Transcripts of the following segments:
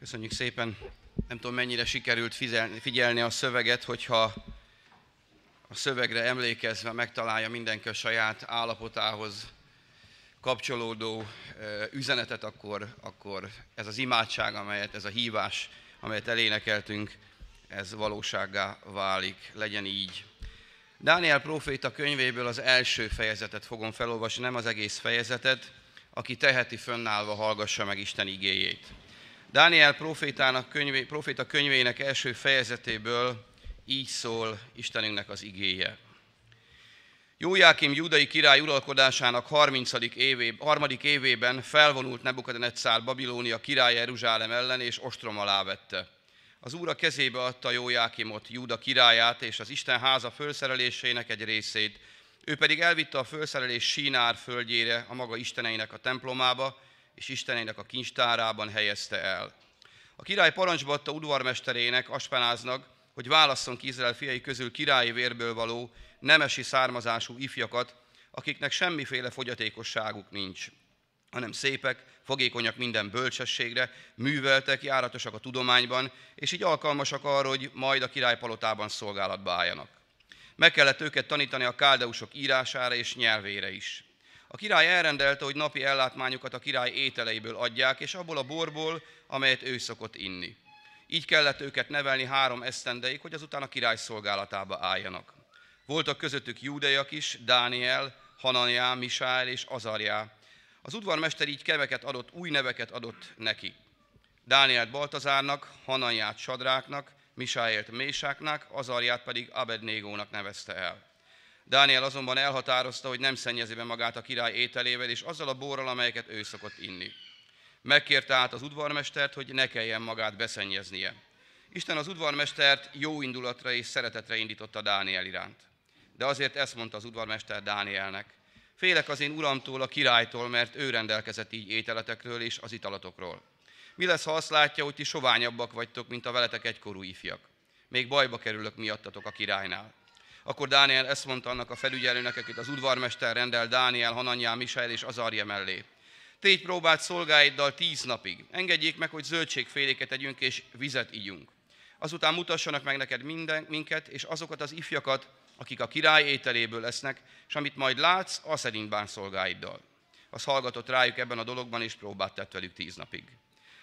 Köszönjük szépen. Nem tudom, mennyire sikerült figyelni a szöveget, hogyha a szövegre emlékezve megtalálja mindenki a saját állapotához kapcsolódó üzenetet, akkor, akkor ez az imádság, amelyet, ez a hívás, amelyet elénekeltünk, ez valósággá válik, legyen így. Dániel próféta könyvéből az első fejezetet fogom felolvasni, nem az egész fejezetet, aki teheti fönnállva hallgassa meg Isten igéjét. Dániel profétának könyvé, proféta könyvének első fejezetéből így szól Istenünknek az igéje. Jójákim judai király uralkodásának 30. Évé, harmadik évében felvonult Nebukadnetszár Babilónia király Jeruzsálem ellen, és ostrom alá vette. Az úr a kezébe adta Jójákimot, Júda királyát, és az Isten háza fölszerelésének egy részét, ő pedig elvitte a fölszerelés Sínár földjére, a maga isteneinek a templomába, és isteneinek a kincstárában helyezte el. A király parancsba adta udvarmesterének, Aspenáznak, hogy válasszon ki Izrael fiai közül királyi vérből való, nemesi származású ifjakat, akiknek semmiféle fogyatékosságuk nincs, hanem szépek, fogékonyak minden bölcsességre, műveltek, járatosak a tudományban, és így alkalmasak arra, hogy majd a királypalotában szolgálatba álljanak. Meg kellett őket tanítani a káldeusok írására és nyelvére is. A király elrendelte, hogy napi ellátmányokat a király ételeiből adják, és abból a borból, amelyet ő szokott inni. Így kellett őket nevelni három esztendeig, hogy azután a király szolgálatába álljanak. Voltak közöttük júdeiak is, Dániel, Hananiá, Misáel és Azarjá. Az udvarmester így keveket adott, új neveket adott neki. Dánielt Baltazárnak, Hananiát Sadráknak, Misáélt Mésáknak, Azarját pedig Abednégónak nevezte el. Dániel azonban elhatározta, hogy nem szennyezi be magát a király ételével és azzal a borral, amelyeket ő szokott inni. Megkérte át az udvarmestert, hogy ne kelljen magát beszennyeznie. Isten az udvarmestert jó indulatra és szeretetre indította Dániel iránt. De azért ezt mondta az udvarmester Dánielnek. Félek az én uramtól, a királytól, mert ő rendelkezett így ételetekről és az italatokról. Mi lesz, ha azt látja, hogy ti soványabbak vagytok, mint a veletek egykorú ifjak? Még bajba kerülök miattatok a királynál. Akkor Dániel ezt mondta annak a felügyelőnek, akit az udvarmester rendel Dániel, Hananyá, Misael és Azarja mellé. Tégy próbált szolgáiddal tíz napig. Engedjék meg, hogy zöldségféléket tegyünk és vizet ígyunk. Azután mutassanak meg neked minden, minket, és azokat az ifjakat, akik a király ételéből lesznek, és amit majd látsz, az szerint bán szolgáiddal. Az hallgatott rájuk ebben a dologban, és próbát tett velük tíz napig.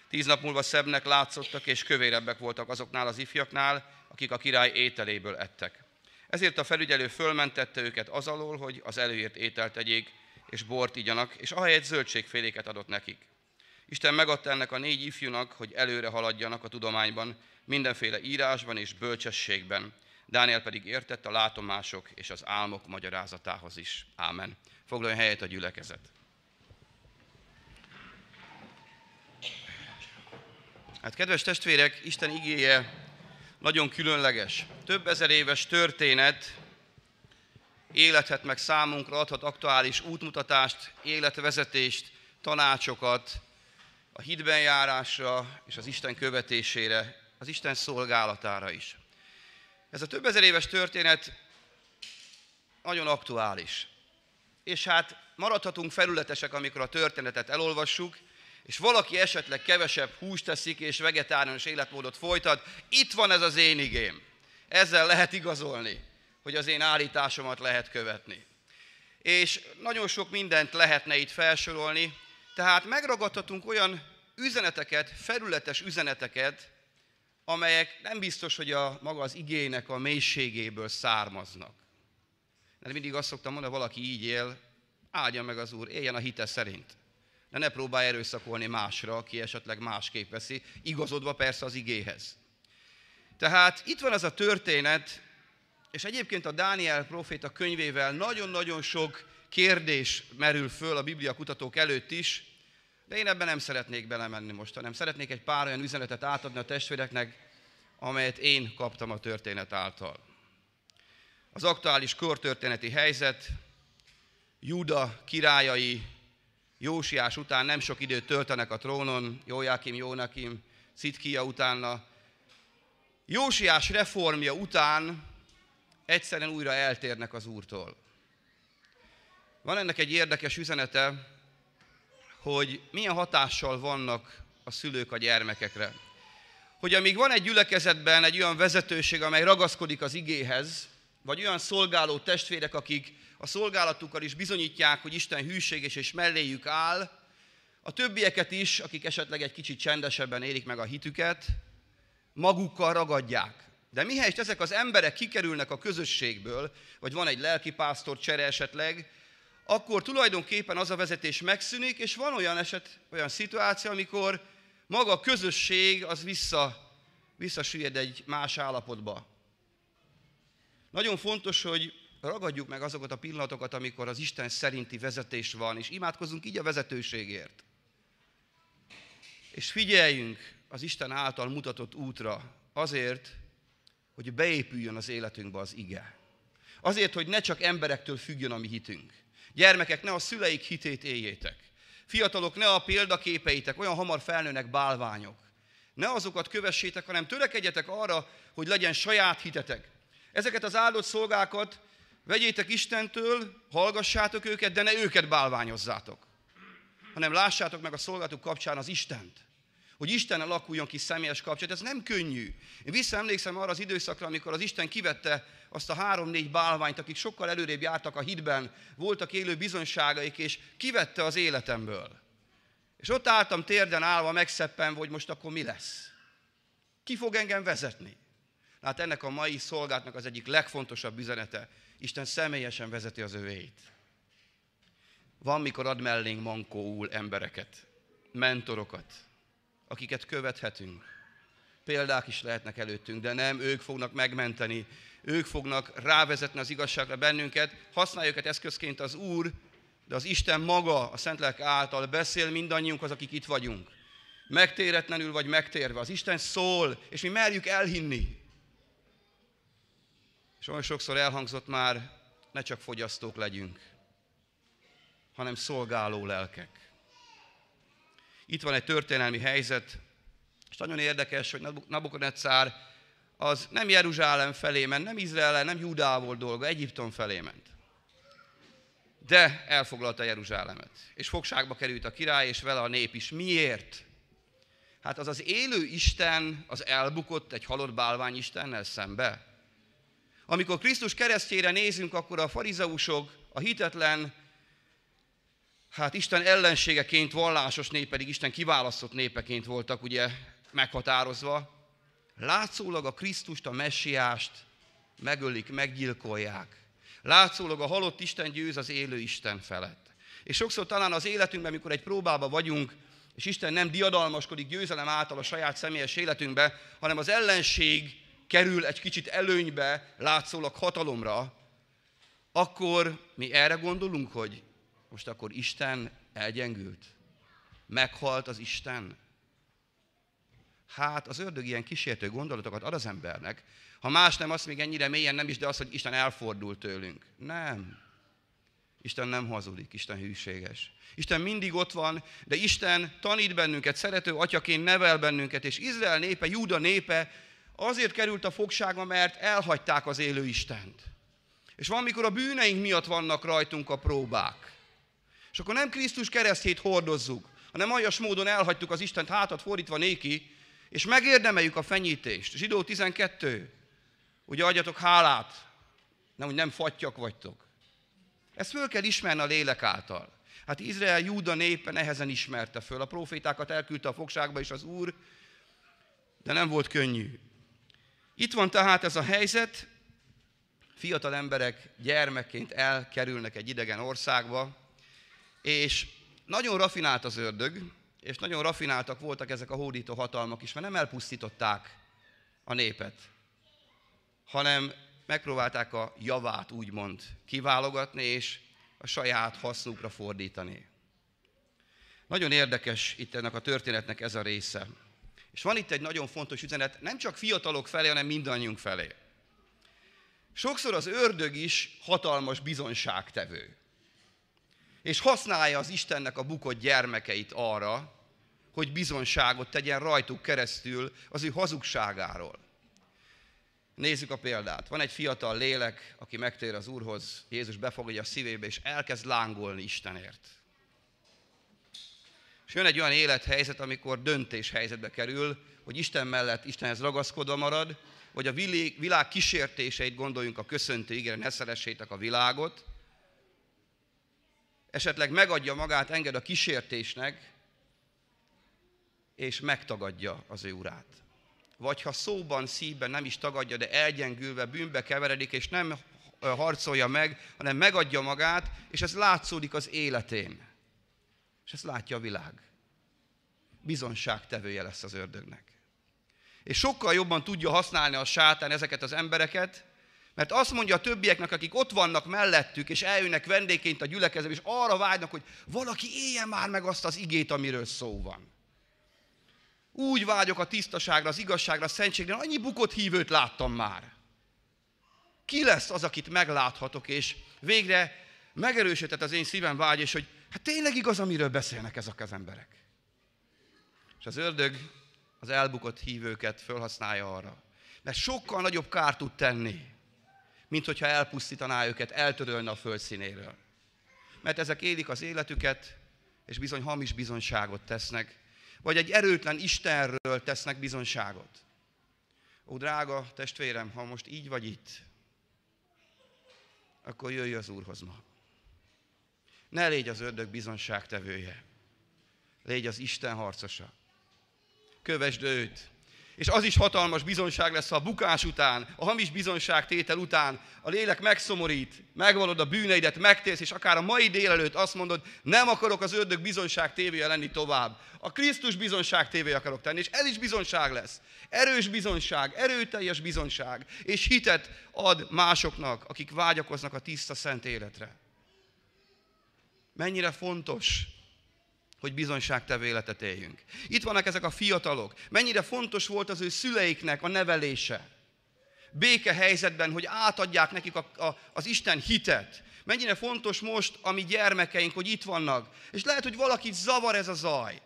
Tíz nap múlva szebbnek látszottak, és kövérebbek voltak azoknál az ifjaknál, akik a király ételéből ettek. Ezért a felügyelő fölmentette őket az alól, hogy az előírt ételt tegyék, és bort igyanak, és ahelyett zöldségféléket adott nekik. Isten megadta ennek a négy ifjúnak, hogy előre haladjanak a tudományban, mindenféle írásban és bölcsességben. Dániel pedig értett a látomások és az álmok magyarázatához is. Ámen. Foglaljon helyet a gyülekezet. Hát kedves testvérek, Isten igéje nagyon különleges. Több ezer éves történet élethet meg számunkra, adhat aktuális útmutatást, életvezetést, tanácsokat a hitben járásra és az Isten követésére, az Isten szolgálatára is. Ez a több ezer éves történet nagyon aktuális. És hát maradhatunk felületesek, amikor a történetet elolvassuk, és valaki esetleg kevesebb húst teszik, és vegetáriánus életmódot folytat, itt van ez az én igém. Ezzel lehet igazolni, hogy az én állításomat lehet követni. És nagyon sok mindent lehetne itt felsorolni, tehát megragadhatunk olyan üzeneteket, felületes üzeneteket, amelyek nem biztos, hogy a maga az igének a mélységéből származnak. Mert mindig azt szoktam mondani, valaki így él, áldja meg az Úr, éljen a hite szerint de ne próbálj erőszakolni másra, aki esetleg másképp veszi, igazodva persze az igéhez. Tehát itt van ez a történet, és egyébként a Dániel proféta könyvével nagyon-nagyon sok kérdés merül föl a Biblia kutatók előtt is, de én ebben nem szeretnék belemenni most, hanem szeretnék egy pár olyan üzenetet átadni a testvéreknek, amelyet én kaptam a történet által. Az aktuális kortörténeti helyzet, Júda királyai Jósiás után nem sok időt töltenek a trónon, Jójákim, Jónakim, Szitkia utána. Jósiás reformja után egyszerűen újra eltérnek az Úrtól. Van ennek egy érdekes üzenete, hogy milyen hatással vannak a szülők a gyermekekre. Hogy amíg van egy gyülekezetben egy olyan vezetőség, amely ragaszkodik az igéhez, vagy olyan szolgáló testvérek, akik a szolgálatukkal is bizonyítják, hogy Isten hűséges és melléjük áll, a többieket is, akik esetleg egy kicsit csendesebben élik meg a hitüket, magukkal ragadják. De mihelyest ezek az emberek kikerülnek a közösségből, vagy van egy lelkipásztor csere esetleg, akkor tulajdonképpen az a vezetés megszűnik, és van olyan eset, olyan szituáció, amikor maga a közösség az vissza, visszasüllyed egy más állapotba. Nagyon fontos, hogy ragadjuk meg azokat a pillanatokat, amikor az Isten szerinti vezetés van, és imádkozunk így a vezetőségért. És figyeljünk az Isten által mutatott útra azért, hogy beépüljön az életünkbe az ige. Azért, hogy ne csak emberektől függjön a mi hitünk. Gyermekek, ne a szüleik hitét éljétek. Fiatalok, ne a példaképeitek, olyan hamar felnőnek bálványok. Ne azokat kövessétek, hanem törekedjetek arra, hogy legyen saját hitetek. Ezeket az áldott szolgákat vegyétek Istentől, hallgassátok őket, de ne őket bálványozzátok. Hanem lássátok meg a szolgálatuk kapcsán az Istent hogy Isten alakuljon ki személyes kapcsolat, ez nem könnyű. Én visszaemlékszem arra az időszakra, amikor az Isten kivette azt a három-négy bálványt, akik sokkal előrébb jártak a hitben, voltak élő bizonyságaik, és kivette az életemből. És ott álltam térden állva, megszeppenve, hogy most akkor mi lesz. Ki fog engem vezetni? Hát ennek a mai szolgáltnak az egyik legfontosabb üzenete. Isten személyesen vezeti az övéit. Van, mikor ad mellénk mankóul embereket, mentorokat, akiket követhetünk. Példák is lehetnek előttünk, de nem ők fognak megmenteni, ők fognak rávezetni az igazságra bennünket, használja őket eszközként az Úr, de az Isten maga, a Szentlélek által beszél mindannyiunkhoz, akik itt vagyunk. Megtéretlenül vagy megtérve. Az Isten szól, és mi merjük elhinni. És olyan sokszor elhangzott már, ne csak fogyasztók legyünk, hanem szolgáló lelkek. Itt van egy történelmi helyzet, és nagyon érdekes, hogy Nabukadnetszár az nem Jeruzsálem felé ment, nem Izrael, nem Judával dolga, Egyiptom felé ment. De elfoglalta Jeruzsálemet, és fogságba került a király, és vele a nép is. Miért? Hát az az élő Isten az elbukott egy halott bálvány Istennel szembe. Amikor Krisztus keresztjére nézünk, akkor a farizeusok, a hitetlen hát Isten ellenségeként vallásos nép pedig Isten kiválasztott népeként voltak ugye meghatározva. Látszólag a Krisztust, a messiást megölik, meggyilkolják. Látszólag a halott Isten győz az élő Isten felett. És sokszor talán az életünkben, amikor egy próbába vagyunk, és Isten nem diadalmaskodik győzelem által a saját személyes életünkbe, hanem az ellenség kerül egy kicsit előnybe, látszólag hatalomra, akkor mi erre gondolunk, hogy most akkor Isten elgyengült? Meghalt az Isten? Hát az ördög ilyen kísértő gondolatokat ad az embernek. Ha más nem, azt még ennyire mélyen nem is, de az, hogy Isten elfordult tőlünk. Nem. Isten nem hazudik, Isten hűséges. Isten mindig ott van, de Isten tanít bennünket, szerető atyaként nevel bennünket, és Izrael népe, Júda népe azért került a fogságba, mert elhagyták az élő Istent. És van, mikor a bűneink miatt vannak rajtunk a próbák. És akkor nem Krisztus keresztjét hordozzuk, hanem aljas módon elhagytuk az Istent hátat fordítva néki, és megérdemeljük a fenyítést. Zsidó 12. Ugye adjatok hálát, nem, hogy nem fattyak vagytok. Ezt föl kell ismerni a lélek által. Hát Izrael Júda népe nehezen ismerte föl. A profétákat elküldte a fogságba is az Úr, de nem volt könnyű. Itt van tehát ez a helyzet, fiatal emberek gyermekként elkerülnek egy idegen országba, és nagyon rafinált az ördög, és nagyon rafináltak voltak ezek a hódító hatalmak is, mert nem elpusztították a népet, hanem megpróbálták a javát úgymond kiválogatni, és a saját hasznukra fordítani. Nagyon érdekes itt ennek a történetnek ez a része. És van itt egy nagyon fontos üzenet, nem csak fiatalok felé, hanem mindannyiunk felé. Sokszor az ördög is hatalmas bizonságtevő és használja az Istennek a bukott gyermekeit arra, hogy bizonságot tegyen rajtuk keresztül az ő hazugságáról. Nézzük a példát. Van egy fiatal lélek, aki megtér az Úrhoz, Jézus befogadja a szívébe, és elkezd lángolni Istenért. És jön egy olyan élethelyzet, amikor döntés helyzetbe kerül, hogy Isten mellett Istenhez ragaszkodva marad, vagy a világ kísértéseit gondoljunk a köszöntő ígére, ne szeressétek a világot, esetleg megadja magát, enged a kísértésnek, és megtagadja az ő urát. Vagy ha szóban, szívben nem is tagadja, de elgyengülve, bűnbe keveredik, és nem harcolja meg, hanem megadja magát, és ez látszódik az életén. És ezt látja a világ. Bizonságtevője lesz az ördögnek. És sokkal jobban tudja használni a sátán ezeket az embereket, mert azt mondja a többieknek, akik ott vannak mellettük, és eljönnek vendégként a gyülekezőbe, és arra vágynak, hogy valaki éljen már meg azt az igét, amiről szó van. Úgy vágyok a tisztaságra, az igazságra, a szentségre, annyi bukott hívőt láttam már. Ki lesz az, akit megláthatok, és végre megerősített az én szívem vágy, és hogy hát tényleg igaz, amiről beszélnek ezek az emberek. És az ördög az elbukott hívőket felhasználja arra. Mert sokkal nagyobb kárt tud tenni, mint hogyha elpusztítaná őket, eltörölne a földszínéről. Mert ezek élik az életüket, és bizony hamis bizonyságot tesznek, vagy egy erőtlen Istenről tesznek bizonyságot. Ó, drága testvérem, ha most így vagy itt, akkor jöjj az Úrhoz ma. Ne légy az ördög bizonságtevője. Légy az Isten harcosa. Kövesd őt, és az is hatalmas bizonság lesz, a bukás után, a hamis bizonság tétel után a lélek megszomorít, megvalod a bűneidet, megtérsz, és akár a mai délelőtt azt mondod, nem akarok az ördög bizonság tévéje lenni tovább. A Krisztus bizonság tévéje akarok tenni, és ez is bizonság lesz. Erős bizonság, erőteljes bizonság, és hitet ad másoknak, akik vágyakoznak a tiszta szent életre. Mennyire fontos hogy bizonyságtevő életet éljünk. Itt vannak ezek a fiatalok. Mennyire fontos volt az ő szüleiknek a nevelése. Béke helyzetben, hogy átadják nekik a, a, az Isten hitet. Mennyire fontos most a mi gyermekeink, hogy itt vannak. És lehet, hogy valakit zavar ez a zaj.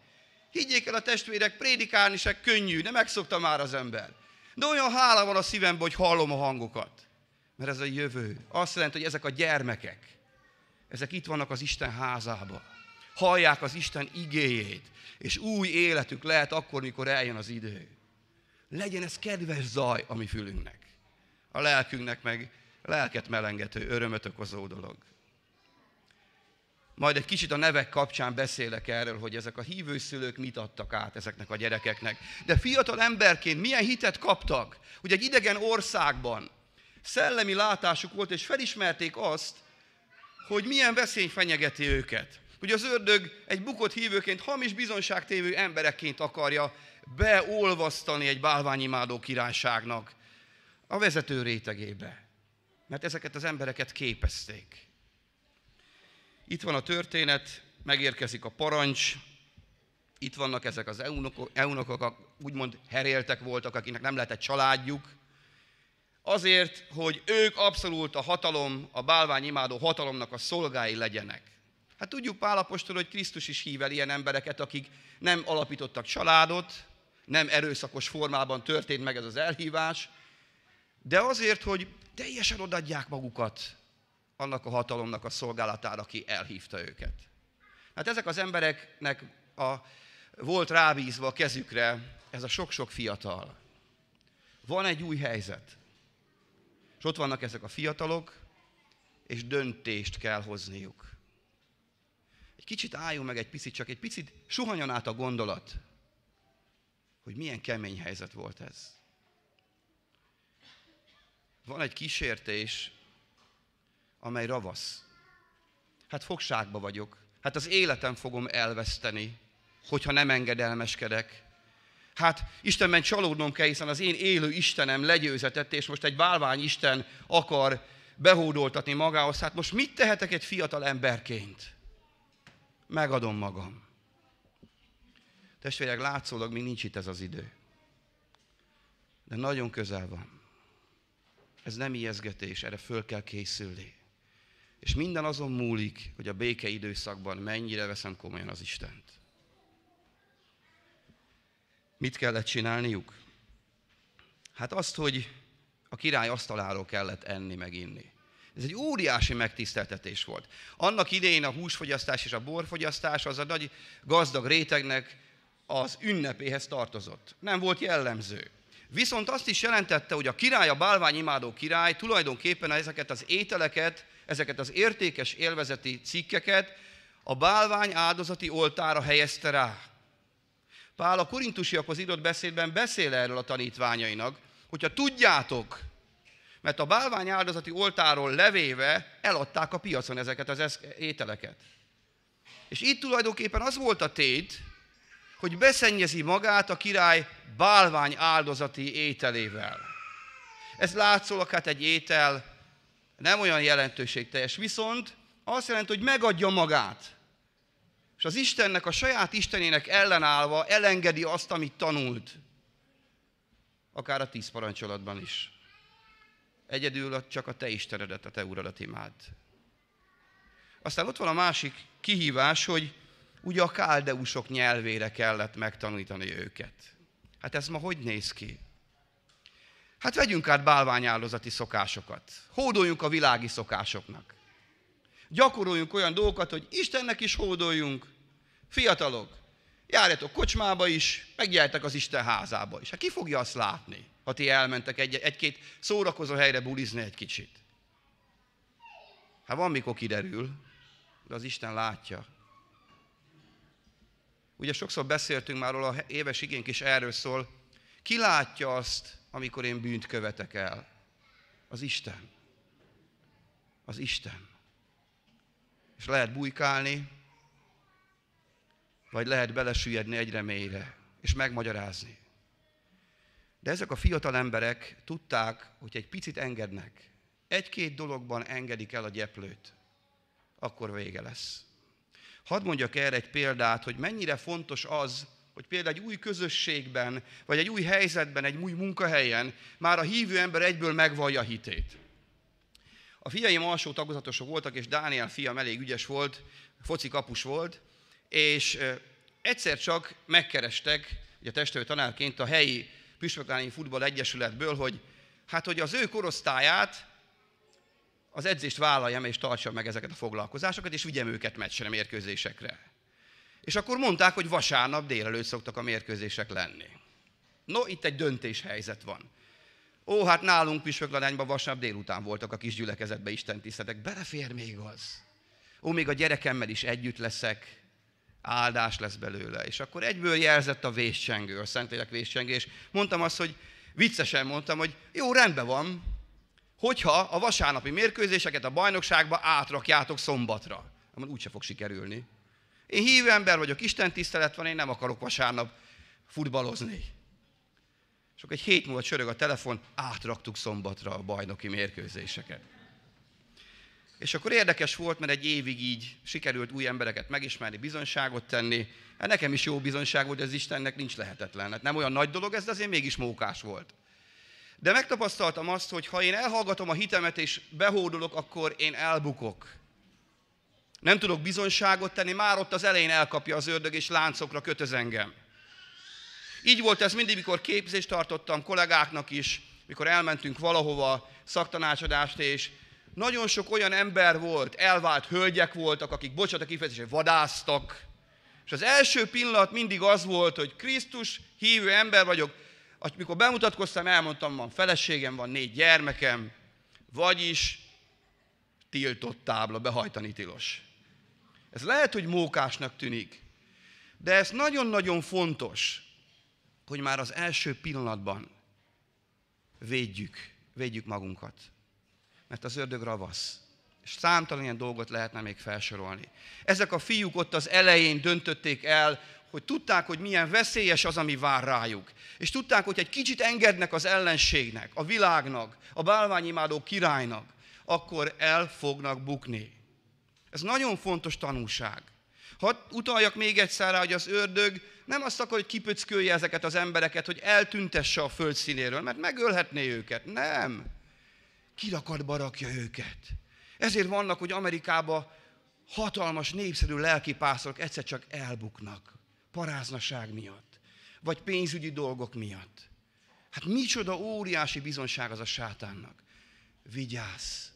Higgyék el a testvérek, prédikálni se könnyű, nem megszokta már az ember. De olyan hála van a szívemben, hogy hallom a hangokat. Mert ez a jövő. Azt jelenti, hogy ezek a gyermekek, ezek itt vannak az Isten házában hallják az Isten igéjét, és új életük lehet akkor, mikor eljön az idő. Legyen ez kedves zaj a mi fülünknek. A lelkünknek meg lelket melengető, örömöt okozó dolog. Majd egy kicsit a nevek kapcsán beszélek erről, hogy ezek a hívőszülők mit adtak át ezeknek a gyerekeknek. De fiatal emberként milyen hitet kaptak, hogy egy idegen országban szellemi látásuk volt, és felismerték azt, hogy milyen veszély fenyegeti őket hogy az ördög egy bukott hívőként, hamis bizonságtévő emberekként akarja beolvasztani egy bálványimádó királyságnak a vezető rétegébe. Mert ezeket az embereket képezték. Itt van a történet, megérkezik a parancs, itt vannak ezek az eunokok, úgymond heréltek voltak, akinek nem lehetett családjuk, azért, hogy ők abszolút a hatalom, a bálványimádó hatalomnak a szolgái legyenek. Hát tudjuk Pálapostól, hogy Krisztus is hív el ilyen embereket, akik nem alapítottak családot, nem erőszakos formában történt meg ez az elhívás, de azért, hogy teljesen odadják magukat annak a hatalomnak a szolgálatára, aki elhívta őket. Hát ezek az embereknek a, volt rábízva a kezükre ez a sok-sok fiatal. Van egy új helyzet. És ott vannak ezek a fiatalok, és döntést kell hozniuk egy kicsit álljunk meg egy picit, csak egy picit suhanyon át a gondolat, hogy milyen kemény helyzet volt ez. Van egy kísértés, amely ravasz. Hát fogságba vagyok. Hát az életem fogom elveszteni, hogyha nem engedelmeskedek. Hát Istenben csalódnom kell, hiszen az én élő Istenem legyőzetett, és most egy bálvány Isten akar behódoltatni magához. Hát most mit tehetek egy fiatal emberként? megadom magam. Testvérek, látszólag még nincs itt ez az idő. De nagyon közel van. Ez nem ijeszgetés, erre föl kell készülni. És minden azon múlik, hogy a béke időszakban mennyire veszem komolyan az Istent. Mit kellett csinálniuk? Hát azt, hogy a király asztaláról kellett enni meg inni. Ez egy óriási megtiszteltetés volt. Annak idején a húsfogyasztás és a borfogyasztás az a nagy gazdag rétegnek az ünnepéhez tartozott. Nem volt jellemző. Viszont azt is jelentette, hogy a király, a bálványimádó király tulajdonképpen ezeket az ételeket, ezeket az értékes élvezeti cikkeket a bálvány áldozati oltára helyezte rá. Pál a korintusiakhoz írott beszédben beszél erről a tanítványainak, hogyha tudjátok, mert a bálvány áldozati oltáról levéve eladták a piacon ezeket az ételeket. És itt tulajdonképpen az volt a tét, hogy beszennyezi magát a király bálvány áldozati ételével. Ez látszólag hát egy étel nem olyan jelentőségteljes, viszont azt jelenti, hogy megadja magát. És az Istennek, a saját Istenének ellenállva elengedi azt, amit tanult. Akár a tíz parancsolatban is. Egyedül csak a te Istenedet, a te uradat imád. Aztán ott van a másik kihívás, hogy ugye a káldeusok nyelvére kellett megtanítani őket. Hát ez ma hogy néz ki? Hát vegyünk át bálványáldozati szokásokat. Hódoljunk a világi szokásoknak. Gyakoroljunk olyan dolgokat, hogy Istennek is hódoljunk. Fiatalok, járjatok kocsmába is, megjeltek az Isten házába is. Hát ki fogja azt látni, ha ti elmentek egy- egy-két szórakozó helyre bulizni egy kicsit? Hát van, mikor kiderül, de az Isten látja. Ugye sokszor beszéltünk már róla, a éves igénk is erről szól. Ki látja azt, amikor én bűnt követek el? Az Isten. Az Isten. És lehet bujkálni, vagy lehet belesüllyedni egyre mélyre, és megmagyarázni. De ezek a fiatal emberek tudták, hogy egy picit engednek, egy-két dologban engedik el a gyeplőt, akkor vége lesz. Hadd mondjak erre egy példát, hogy mennyire fontos az, hogy például egy új közösségben, vagy egy új helyzetben, egy új munkahelyen már a hívő ember egyből megvallja hitét. A fiaim alsó tagozatosok voltak, és Dániel fiam elég ügyes volt, foci kapus volt, és egyszer csak megkerestek, ugye testvérő tanárként a helyi Püspöklányi Futball Egyesületből, hogy hát, hogy az ő korosztályát az edzést vállaljam és tartsam meg ezeket a foglalkozásokat, és vigyem őket meccsre, mérkőzésekre. És akkor mondták, hogy vasárnap délelőtt szoktak a mérkőzések lenni. No, itt egy döntéshelyzet van. Ó, hát nálunk Püspökladányban vasárnap délután voltak a kis gyülekezetbe Isten tisztetek. Belefér még az. Ó, még a gyerekemmel is együtt leszek, áldás lesz belőle. És akkor egyből jelzett a véscsengő, a Szentlélek véscsengő, és mondtam azt, hogy viccesen mondtam, hogy jó, rendben van, hogyha a vasárnapi mérkőzéseket a bajnokságba átrakjátok szombatra. Úgy úgyse fog sikerülni. Én hívő ember vagyok, Isten tisztelet van, én nem akarok vasárnap futballozni. Akkor egy hét múlva csörög a telefon, átraktuk szombatra a bajnoki mérkőzéseket. És akkor érdekes volt, mert egy évig így sikerült új embereket megismerni, bizonyságot tenni. Hát nekem is jó bizonyság volt, az Istennek nincs lehetetlen. Hát nem olyan nagy dolog ez, de azért mégis mókás volt. De megtapasztaltam azt, hogy ha én elhallgatom a hitemet és behódolok, akkor én elbukok. Nem tudok bizonyságot tenni, már ott az elején elkapja az ördög, és láncokra kötöz engem. Így volt ez mindig, mikor képzést tartottam kollégáknak is, mikor elmentünk valahova szaktanácsadást, és nagyon sok olyan ember volt, elvált hölgyek voltak, akik, bocsánat a kifejezésre, vadáztak. És az első pillanat mindig az volt, hogy Krisztus hívő ember vagyok, mikor bemutatkoztam, elmondtam, van feleségem, van négy gyermekem, vagyis tiltott tábla, behajtani tilos. Ez lehet, hogy mókásnak tűnik, de ez nagyon-nagyon fontos, hogy már az első pillanatban védjük, védjük magunkat. Mert az ördög ravasz. És számtalan ilyen dolgot lehetne még felsorolni. Ezek a fiúk ott az elején döntötték el, hogy tudták, hogy milyen veszélyes az, ami vár rájuk. És tudták, hogy egy kicsit engednek az ellenségnek, a világnak, a bálványimádó királynak, akkor el fognak bukni. Ez nagyon fontos tanulság. Hadd utaljak még egyszer rá, hogy az ördög nem azt akar, hogy kipöckölje ezeket az embereket, hogy eltüntesse a föld színéről, mert megölhetné őket. Nem. Kirakatba rakja őket. Ezért vannak, hogy Amerikában hatalmas, népszerű lelkipásztorok egyszer csak elbuknak paráznaság miatt, vagy pénzügyi dolgok miatt. Hát micsoda óriási bizonság az a sátánnak. Vigyázz!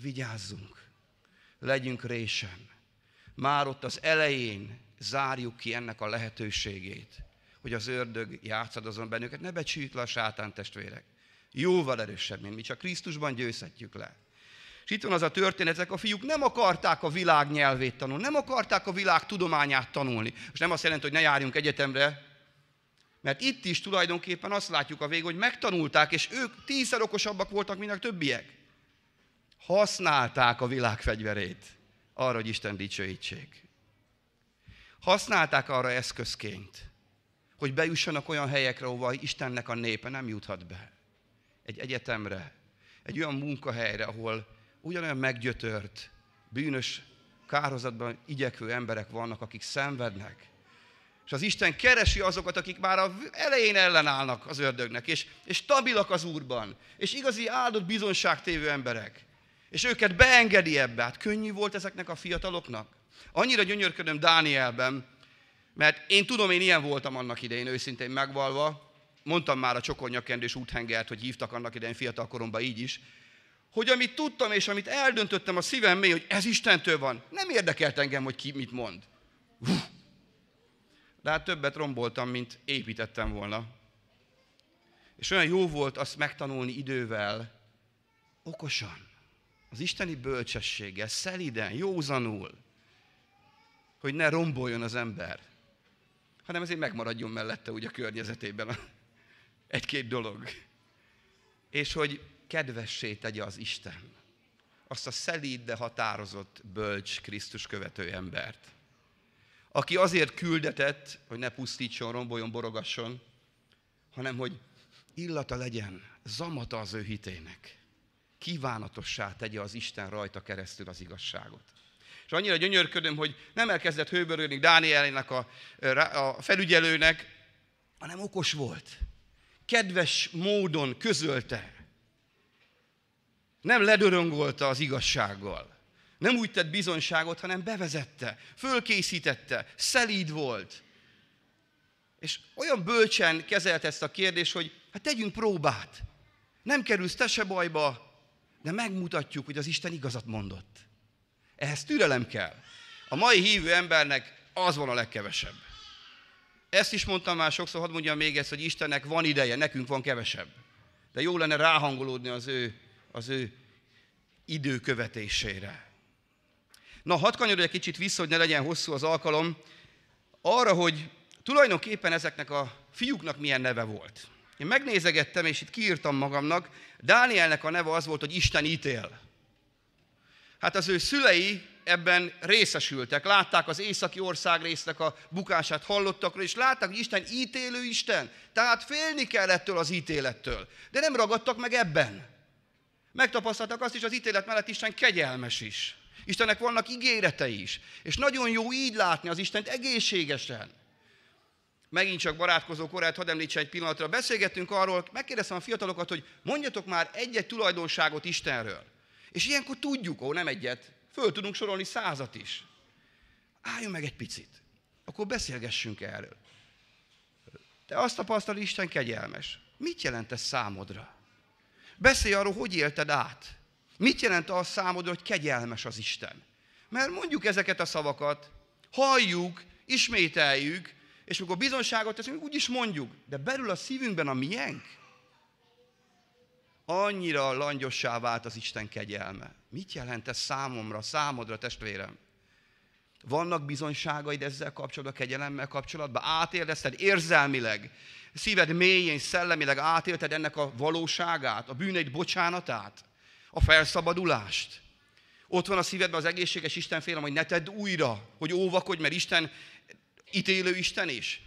vigyázzunk, legyünk résen. Már ott az elején zárjuk ki ennek a lehetőségét, hogy az ördög játszadozon bennünket. Ne becsüljük le a sátán testvérek. Jóval erősebb, mint mi, csak Krisztusban győzhetjük le. És itt van az a történetek, a fiúk nem akarták a világ nyelvét tanulni, nem akarták a világ tudományát tanulni. És nem azt jelenti, hogy ne járjunk egyetemre, mert itt is tulajdonképpen azt látjuk a végén, hogy megtanulták, és ők tízszer okosabbak voltak, mint a többiek. Használták a világ fegyverét arra, hogy Isten dicsőítsék. Használták arra eszközként, hogy bejussanak olyan helyekre, ahova Istennek a népe nem juthat be. Egy egyetemre, egy olyan munkahelyre, ahol ugyanolyan meggyötört, bűnös kározatban igyekvő emberek vannak, akik szenvednek. És az Isten keresi azokat, akik már az elején ellenállnak az ördögnek, és, és stabilak az Úrban, és igazi áldott bizonságtévő emberek. És őket beengedi ebbe. Hát könnyű volt ezeknek a fiataloknak. Annyira gyönyörködöm Dánielben, mert én tudom, én ilyen voltam annak idején, őszintén megvalva. Mondtam már a csokonyakendős úthengert, hogy hívtak annak idején fiatal koromban így is, hogy amit tudtam és amit eldöntöttem a szívem mély, hogy ez Istentől van, nem érdekelt engem, hogy ki mit mond. De hát többet romboltam, mint építettem volna. És olyan jó volt azt megtanulni idővel, okosan, az isteni bölcsességgel, szeliden, józanul, hogy ne romboljon az ember, hanem ezért megmaradjon mellette úgy a környezetében egy-két dolog. És hogy kedvessé tegye az Isten. Azt a szelíd, de határozott, bölcs, Krisztus követő embert. Aki azért küldetett, hogy ne pusztítson, romboljon, borogasson, hanem hogy illata legyen, zamata az ő hitének. Kívánatossá tegye az Isten rajta keresztül az igazságot. És annyira gyönyörködöm, hogy nem elkezdett hőbörögni Dánielének a, a felügyelőnek, hanem okos volt. Kedves módon közölte nem ledöröngolta az igazsággal. Nem úgy tett bizonyságot, hanem bevezette, fölkészítette, szelíd volt. És olyan bölcsen kezelt ezt a kérdést, hogy hát tegyünk próbát. Nem kerülsz te se bajba, de megmutatjuk, hogy az Isten igazat mondott. Ehhez türelem kell. A mai hívő embernek az van a legkevesebb. Ezt is mondtam már sokszor, hadd mondjam még ezt, hogy Istennek van ideje, nekünk van kevesebb. De jó lenne ráhangolódni az ő az ő időkövetésére. Na, hadd kanyarodj egy kicsit vissza, hogy ne legyen hosszú az alkalom, arra, hogy tulajdonképpen ezeknek a fiúknak milyen neve volt. Én megnézegettem, és itt kiírtam magamnak, Dánielnek a neve az volt, hogy Isten ítél. Hát az ő szülei ebben részesültek, látták az északi ország résznek a bukását, hallottak és látták, hogy Isten ítélő Isten, tehát félni kell ettől az ítélettől. De nem ragadtak meg ebben. Megtapasztaltak azt is, az ítélet mellett Isten kegyelmes is. Istennek vannak ígéretei is. És nagyon jó így látni az Istent egészségesen. Megint csak barátkozó korát, hadd említsen egy pillanatra. Beszélgettünk arról, megkérdeztem a fiatalokat, hogy mondjatok már egy-egy tulajdonságot Istenről. És ilyenkor tudjuk, ó, nem egyet, föl tudunk sorolni százat is. Álljunk meg egy picit. Akkor beszélgessünk erről. Te azt tapasztalod, Isten kegyelmes. Mit jelent ez számodra? Beszélj arról, hogy élted át. Mit jelent az számodra, hogy kegyelmes az Isten? Mert mondjuk ezeket a szavakat, halljuk, ismételjük, és amikor bizonságot teszünk, úgy is mondjuk, de belül a szívünkben a miénk, annyira langyossá vált az Isten kegyelme. Mit jelent ez számomra, számodra, testvérem? Vannak bizonyságaid ezzel kapcsolatban, kegyelemmel kapcsolatban? Átélezted érzelmileg, szíved mélyén, szellemileg átélted ennek a valóságát, a bűneid bocsánatát, a felszabadulást. Ott van a szívedben az egészséges Isten félem, hogy ne tedd újra, hogy óvakodj, mert Isten ítélő Isten is.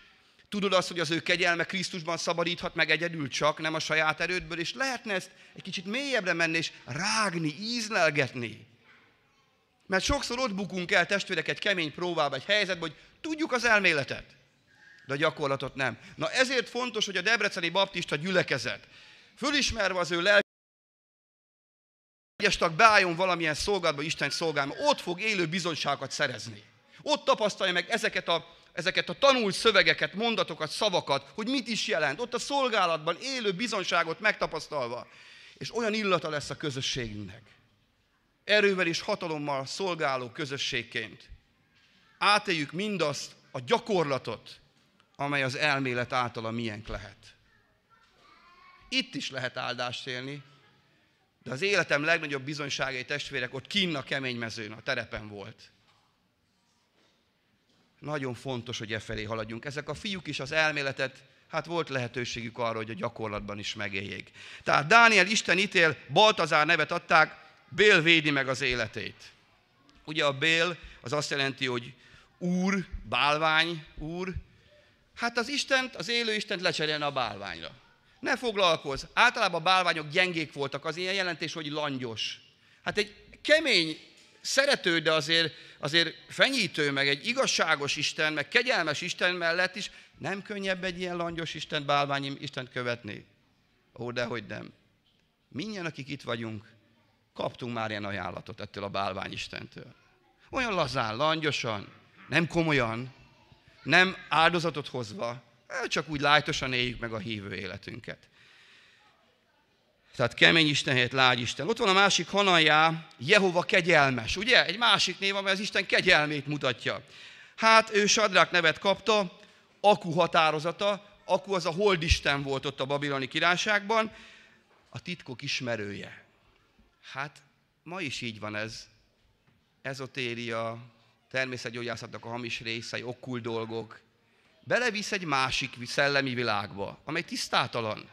Tudod azt, hogy az ő kegyelme Krisztusban szabadíthat meg egyedül csak, nem a saját erődből, és lehetne ezt egy kicsit mélyebbre menni, és rágni, ízlelgetni. Mert sokszor ott bukunk el testvérek egy kemény próbába, egy helyzetbe, hogy tudjuk az elméletet de a gyakorlatot nem. Na ezért fontos, hogy a Debreceni Baptista gyülekezet, fölismerve az ő lelki egyes tag beálljon valamilyen szolgálatba, Isten szolgálma, ott fog élő bizonyságokat szerezni. Ott tapasztalja meg ezeket a, ezeket a tanult szövegeket, mondatokat, szavakat, hogy mit is jelent. Ott a szolgálatban élő bizonyságot megtapasztalva. És olyan illata lesz a közösségünknek. erővel és hatalommal szolgáló közösségként átéljük mindazt a gyakorlatot, amely az elmélet által miénk lehet. Itt is lehet áldást élni, de az életem legnagyobb bizonyságai testvérek ott kinn a kemény mezőn, a terepen volt. Nagyon fontos, hogy e felé haladjunk. Ezek a fiúk is az elméletet, hát volt lehetőségük arra, hogy a gyakorlatban is megéljék. Tehát Dániel Isten ítél, Baltazár nevet adták, Bél védi meg az életét. Ugye a Bél az azt jelenti, hogy úr, bálvány, úr. Hát az Istent, az élő Istent lecserélne a bálványra. Ne foglalkozz. Általában a bálványok gyengék voltak, az ilyen jelentés, hogy langyos. Hát egy kemény, szerető, de azért, azért fenyítő, meg egy igazságos Isten, meg kegyelmes Isten mellett is nem könnyebb egy ilyen langyos Isten, bálványi Istent követni. Ó, dehogy nem. Mindjárt, akik itt vagyunk, kaptunk már ilyen ajánlatot ettől a bálvány Istentől. Olyan lazán, langyosan, nem komolyan, nem áldozatot hozva, csak úgy lájtosan éljük meg a hívő életünket. Tehát kemény Isten helyett lágy Isten. Ott van a másik Hanajá, Jehova kegyelmes, ugye? Egy másik név, amely az Isten kegyelmét mutatja. Hát ő Sadrák nevet kapta, Aku határozata, Aku az a holdisten volt ott a babiloni királyságban, a titkok ismerője. Hát ma is így van ez. Ezotéria, természetgyógyászatnak a hamis részei, okkul dolgok, belevisz egy másik szellemi világba, amely tisztátalan.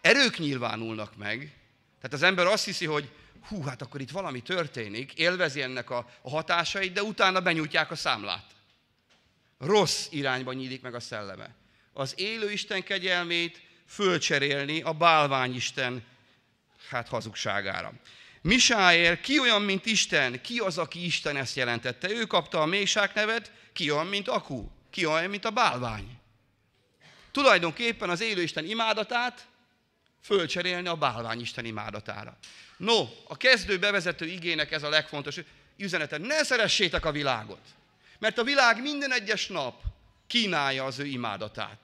Erők nyilvánulnak meg, tehát az ember azt hiszi, hogy hú, hát akkor itt valami történik, élvezi ennek a, a hatásait, de utána benyújtják a számlát. Rossz irányba nyílik meg a szelleme. Az élő Isten kegyelmét fölcserélni a bálványisten hát hazugságára. Misáér, ki olyan, mint Isten? Ki az, aki Isten ezt jelentette? Ő kapta a mélyság nevet, ki olyan, mint Akú? Ki olyan, mint a bálvány? Tulajdonképpen az élő Isten imádatát fölcserélni a bálvány Isten imádatára. No, a kezdő bevezető igének ez a legfontosabb üzenete. Ne szeressétek a világot, mert a világ minden egyes nap kínálja az ő imádatát.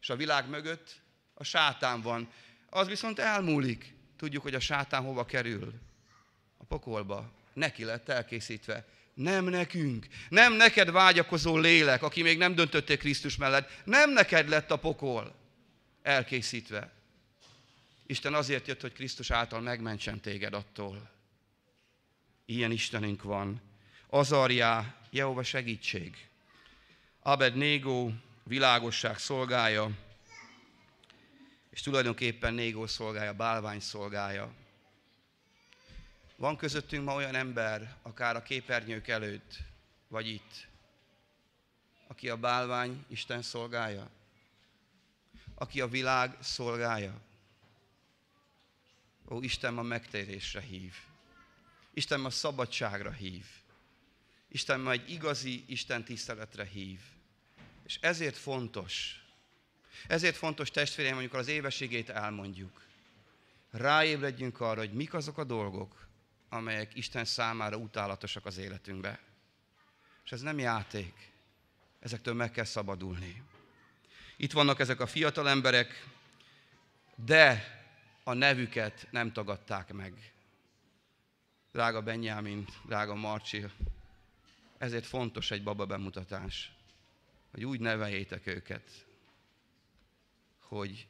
És a világ mögött a sátán van. Az viszont elmúlik. Tudjuk, hogy a sátán hova kerül a pokolba. Neki lett elkészítve. Nem nekünk. Nem neked vágyakozó lélek, aki még nem döntöttél Krisztus mellett. Nem neked lett a pokol elkészítve. Isten azért jött, hogy Krisztus által megmentsen téged attól. Ilyen Istenünk van. Azarjá, Jehova segítség. Abed Négó, világosság szolgája, és tulajdonképpen Négó szolgája, bálvány szolgája. Van közöttünk ma olyan ember, akár a képernyők előtt, vagy itt, aki a bálvány Isten szolgája, aki a világ szolgája. Ó, Isten ma megtérésre hív. Isten ma szabadságra hív. Isten ma egy igazi Isten tiszteletre hív. És ezért fontos, ezért fontos testvéreim, amikor az éveségét elmondjuk. Ráébredjünk arra, hogy mik azok a dolgok, amelyek Isten számára utálatosak az életünkbe. És ez nem játék. Ezektől meg kell szabadulni. Itt vannak ezek a fiatal emberek, de a nevüket nem tagadták meg. Drága Benyámin, drága Marcsi, ezért fontos egy baba bemutatás, hogy úgy neveljétek őket, hogy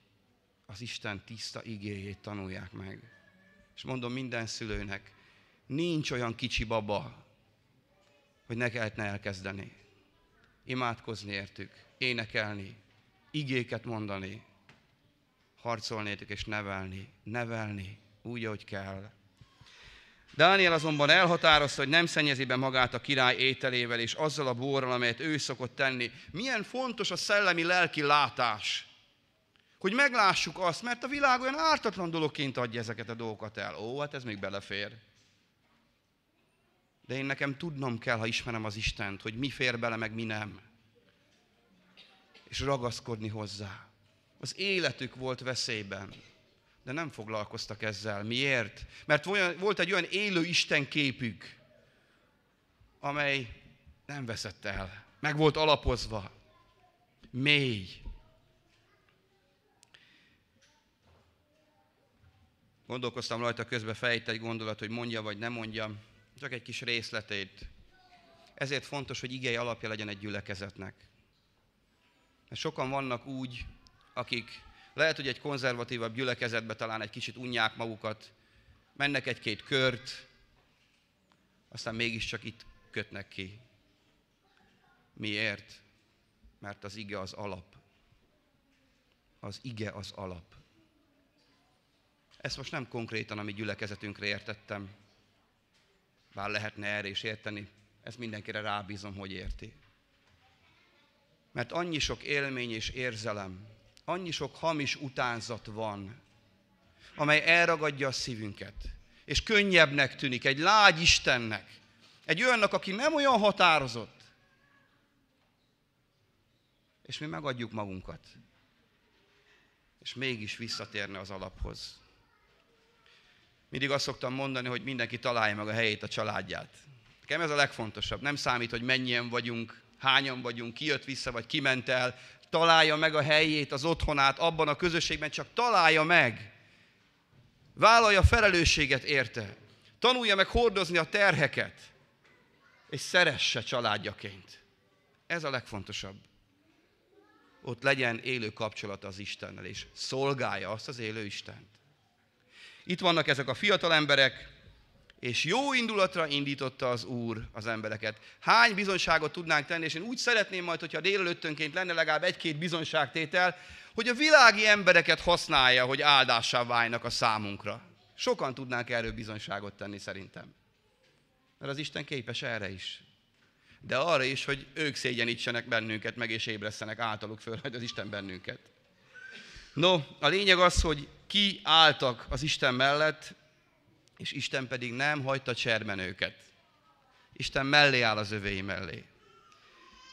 az Isten tiszta igéjét tanulják meg. És mondom minden szülőnek, nincs olyan kicsi baba, hogy ne lehetne elkezdeni. Imádkozni értük, énekelni, igéket mondani, harcolni értük és nevelni, nevelni úgy, ahogy kell. Dániel azonban elhatározta, hogy nem szennyezi be magát a király ételével és azzal a borral, amelyet ő szokott tenni. Milyen fontos a szellemi lelki látás, hogy meglássuk azt, mert a világ olyan ártatlan dologként adja ezeket a dolgokat el. Ó, hát ez még belefér de én nekem tudnom kell, ha ismerem az Istent, hogy mi fér bele, meg mi nem. És ragaszkodni hozzá. Az életük volt veszélyben, de nem foglalkoztak ezzel. Miért? Mert volt egy olyan élő Isten képük, amely nem veszett el. Meg volt alapozva. Mély. Gondolkoztam rajta, közben fejt egy gondolat, hogy mondja vagy nem mondjam csak egy kis részletét. Ezért fontos, hogy igei alapja legyen egy gyülekezetnek. Mert sokan vannak úgy, akik lehet, hogy egy konzervatívabb gyülekezetbe talán egy kicsit unják magukat, mennek egy-két kört, aztán mégiscsak itt kötnek ki. Miért? Mert az ige az alap. Az ige az alap. Ezt most nem konkrétan a mi gyülekezetünkre értettem, bár lehetne erre is érteni, ezt mindenkire rábízom, hogy érti. Mert annyi sok élmény és érzelem, annyi sok hamis utánzat van, amely elragadja a szívünket, és könnyebbnek tűnik egy lágy Istennek, egy olyannak, aki nem olyan határozott, és mi megadjuk magunkat, és mégis visszatérne az alaphoz. Mindig azt szoktam mondani, hogy mindenki találja meg a helyét, a családját. Nekem ez a legfontosabb. Nem számít, hogy mennyien vagyunk, hányan vagyunk, ki jött vissza, vagy kiment el. Találja meg a helyét, az otthonát abban a közösségben, csak találja meg. Vállalja felelősséget érte. Tanulja meg hordozni a terheket. És szeresse családjaként. Ez a legfontosabb. Ott legyen élő kapcsolata az Istennel, és szolgálja azt az élő Istent. Itt vannak ezek a fiatal emberek, és jó indulatra indította az Úr az embereket. Hány bizonyságot tudnánk tenni, és én úgy szeretném majd, hogyha délelőttönként lenne legalább egy-két bizonyságtétel, hogy a világi embereket használja, hogy áldássá válnak a számunkra. Sokan tudnánk erről bizonyságot tenni szerintem. Mert az Isten képes erre is. De arra is, hogy ők szégyenítsenek bennünket, meg és ébresztenek általuk föl, hogy az Isten bennünket. No, a lényeg az, hogy ki álltak az Isten mellett, és Isten pedig nem hagyta cserben őket. Isten mellé áll az övéi mellé.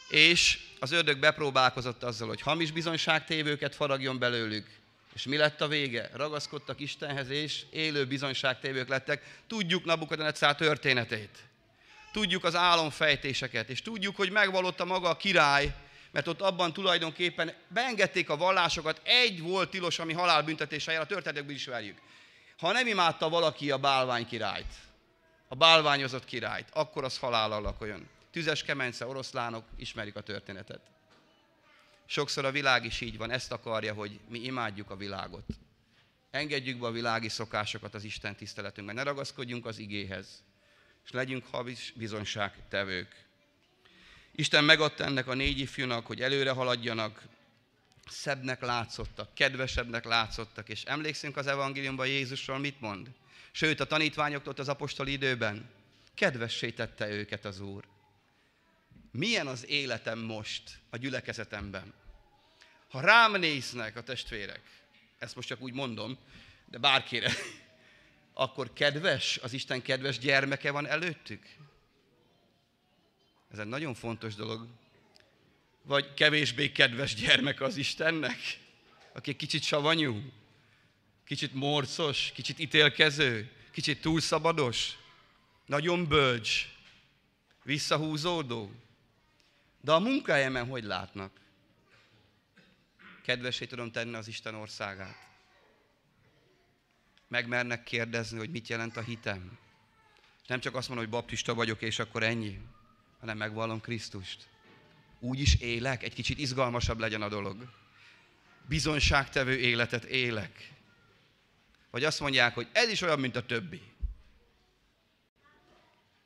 És az ördög bepróbálkozott azzal, hogy hamis bizonyságtévőket faragjon belőlük. És mi lett a vége? Ragaszkodtak Istenhez, és élő bizonyságtévők lettek. Tudjuk Nabukadnetszár történetét. Tudjuk az álomfejtéseket, és tudjuk, hogy megvallotta maga a király, mert ott abban tulajdonképpen beengedték a vallásokat, egy volt tilos, ami halálbüntetése jár, a történetekből ismerjük. Ha nem imádta valaki a bálvány királyt, a bálványozott királyt, akkor az halállal lakoljon. Tüzes kemence, oroszlánok, ismerik a történetet. Sokszor a világ is így van, ezt akarja, hogy mi imádjuk a világot. Engedjük be a világi szokásokat az Isten tiszteletünkben, ne ragaszkodjunk az igéhez, és legyünk havis bizonságtevők. Isten megadta ennek a négy ifjúnak, hogy előre haladjanak, szebbnek látszottak, kedvesebbnek látszottak, és emlékszünk az evangéliumban Jézusról mit mond? Sőt, a tanítványoktól az apostoli időben kedvessé tette őket az Úr. Milyen az életem most a gyülekezetemben? Ha rám néznek a testvérek, ezt most csak úgy mondom, de bárkire, akkor kedves, az Isten kedves gyermeke van előttük? Ez egy nagyon fontos dolog. Vagy kevésbé kedves gyermek az Istennek, aki kicsit savanyú, kicsit morcos, kicsit ítélkező, kicsit túlszabados, nagyon bölcs, visszahúzódó. De a munkahelyemen hogy látnak? Kedvesé tudom tenni az Isten országát. Megmernek kérdezni, hogy mit jelent a hitem. nem csak azt mondom, hogy baptista vagyok, és akkor ennyi hanem megvallom Krisztust. Úgy is élek, egy kicsit izgalmasabb legyen a dolog. Bizonságtevő életet élek. Vagy azt mondják, hogy ez is olyan, mint a többi.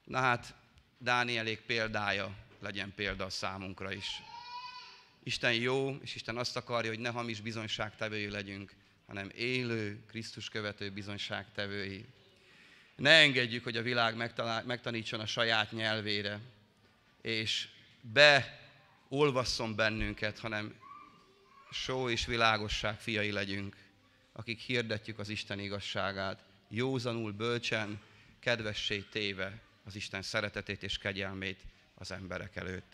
Na hát, Dánielék példája legyen példa a számunkra is. Isten jó, és Isten azt akarja, hogy ne hamis bizonyságtevői legyünk, hanem élő, Krisztus követő bizonyságtevői. Ne engedjük, hogy a világ megtanítson a saját nyelvére, és beolvasszon bennünket, hanem só és világosság fiai legyünk, akik hirdetjük az Isten igazságát, józanul, bölcsen, kedvessé téve az Isten szeretetét és kegyelmét az emberek előtt.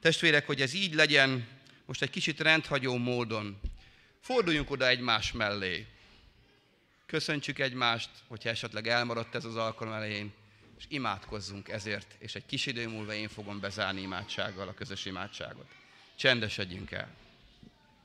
Testvérek, hogy ez így legyen, most egy kicsit rendhagyó módon forduljunk oda egymás mellé. Köszöntsük egymást, hogyha esetleg elmaradt ez az alkalom elején, és imádkozzunk ezért, és egy kis idő múlva én fogom bezárni imádsággal a közös imádságot. Csendesedjünk el!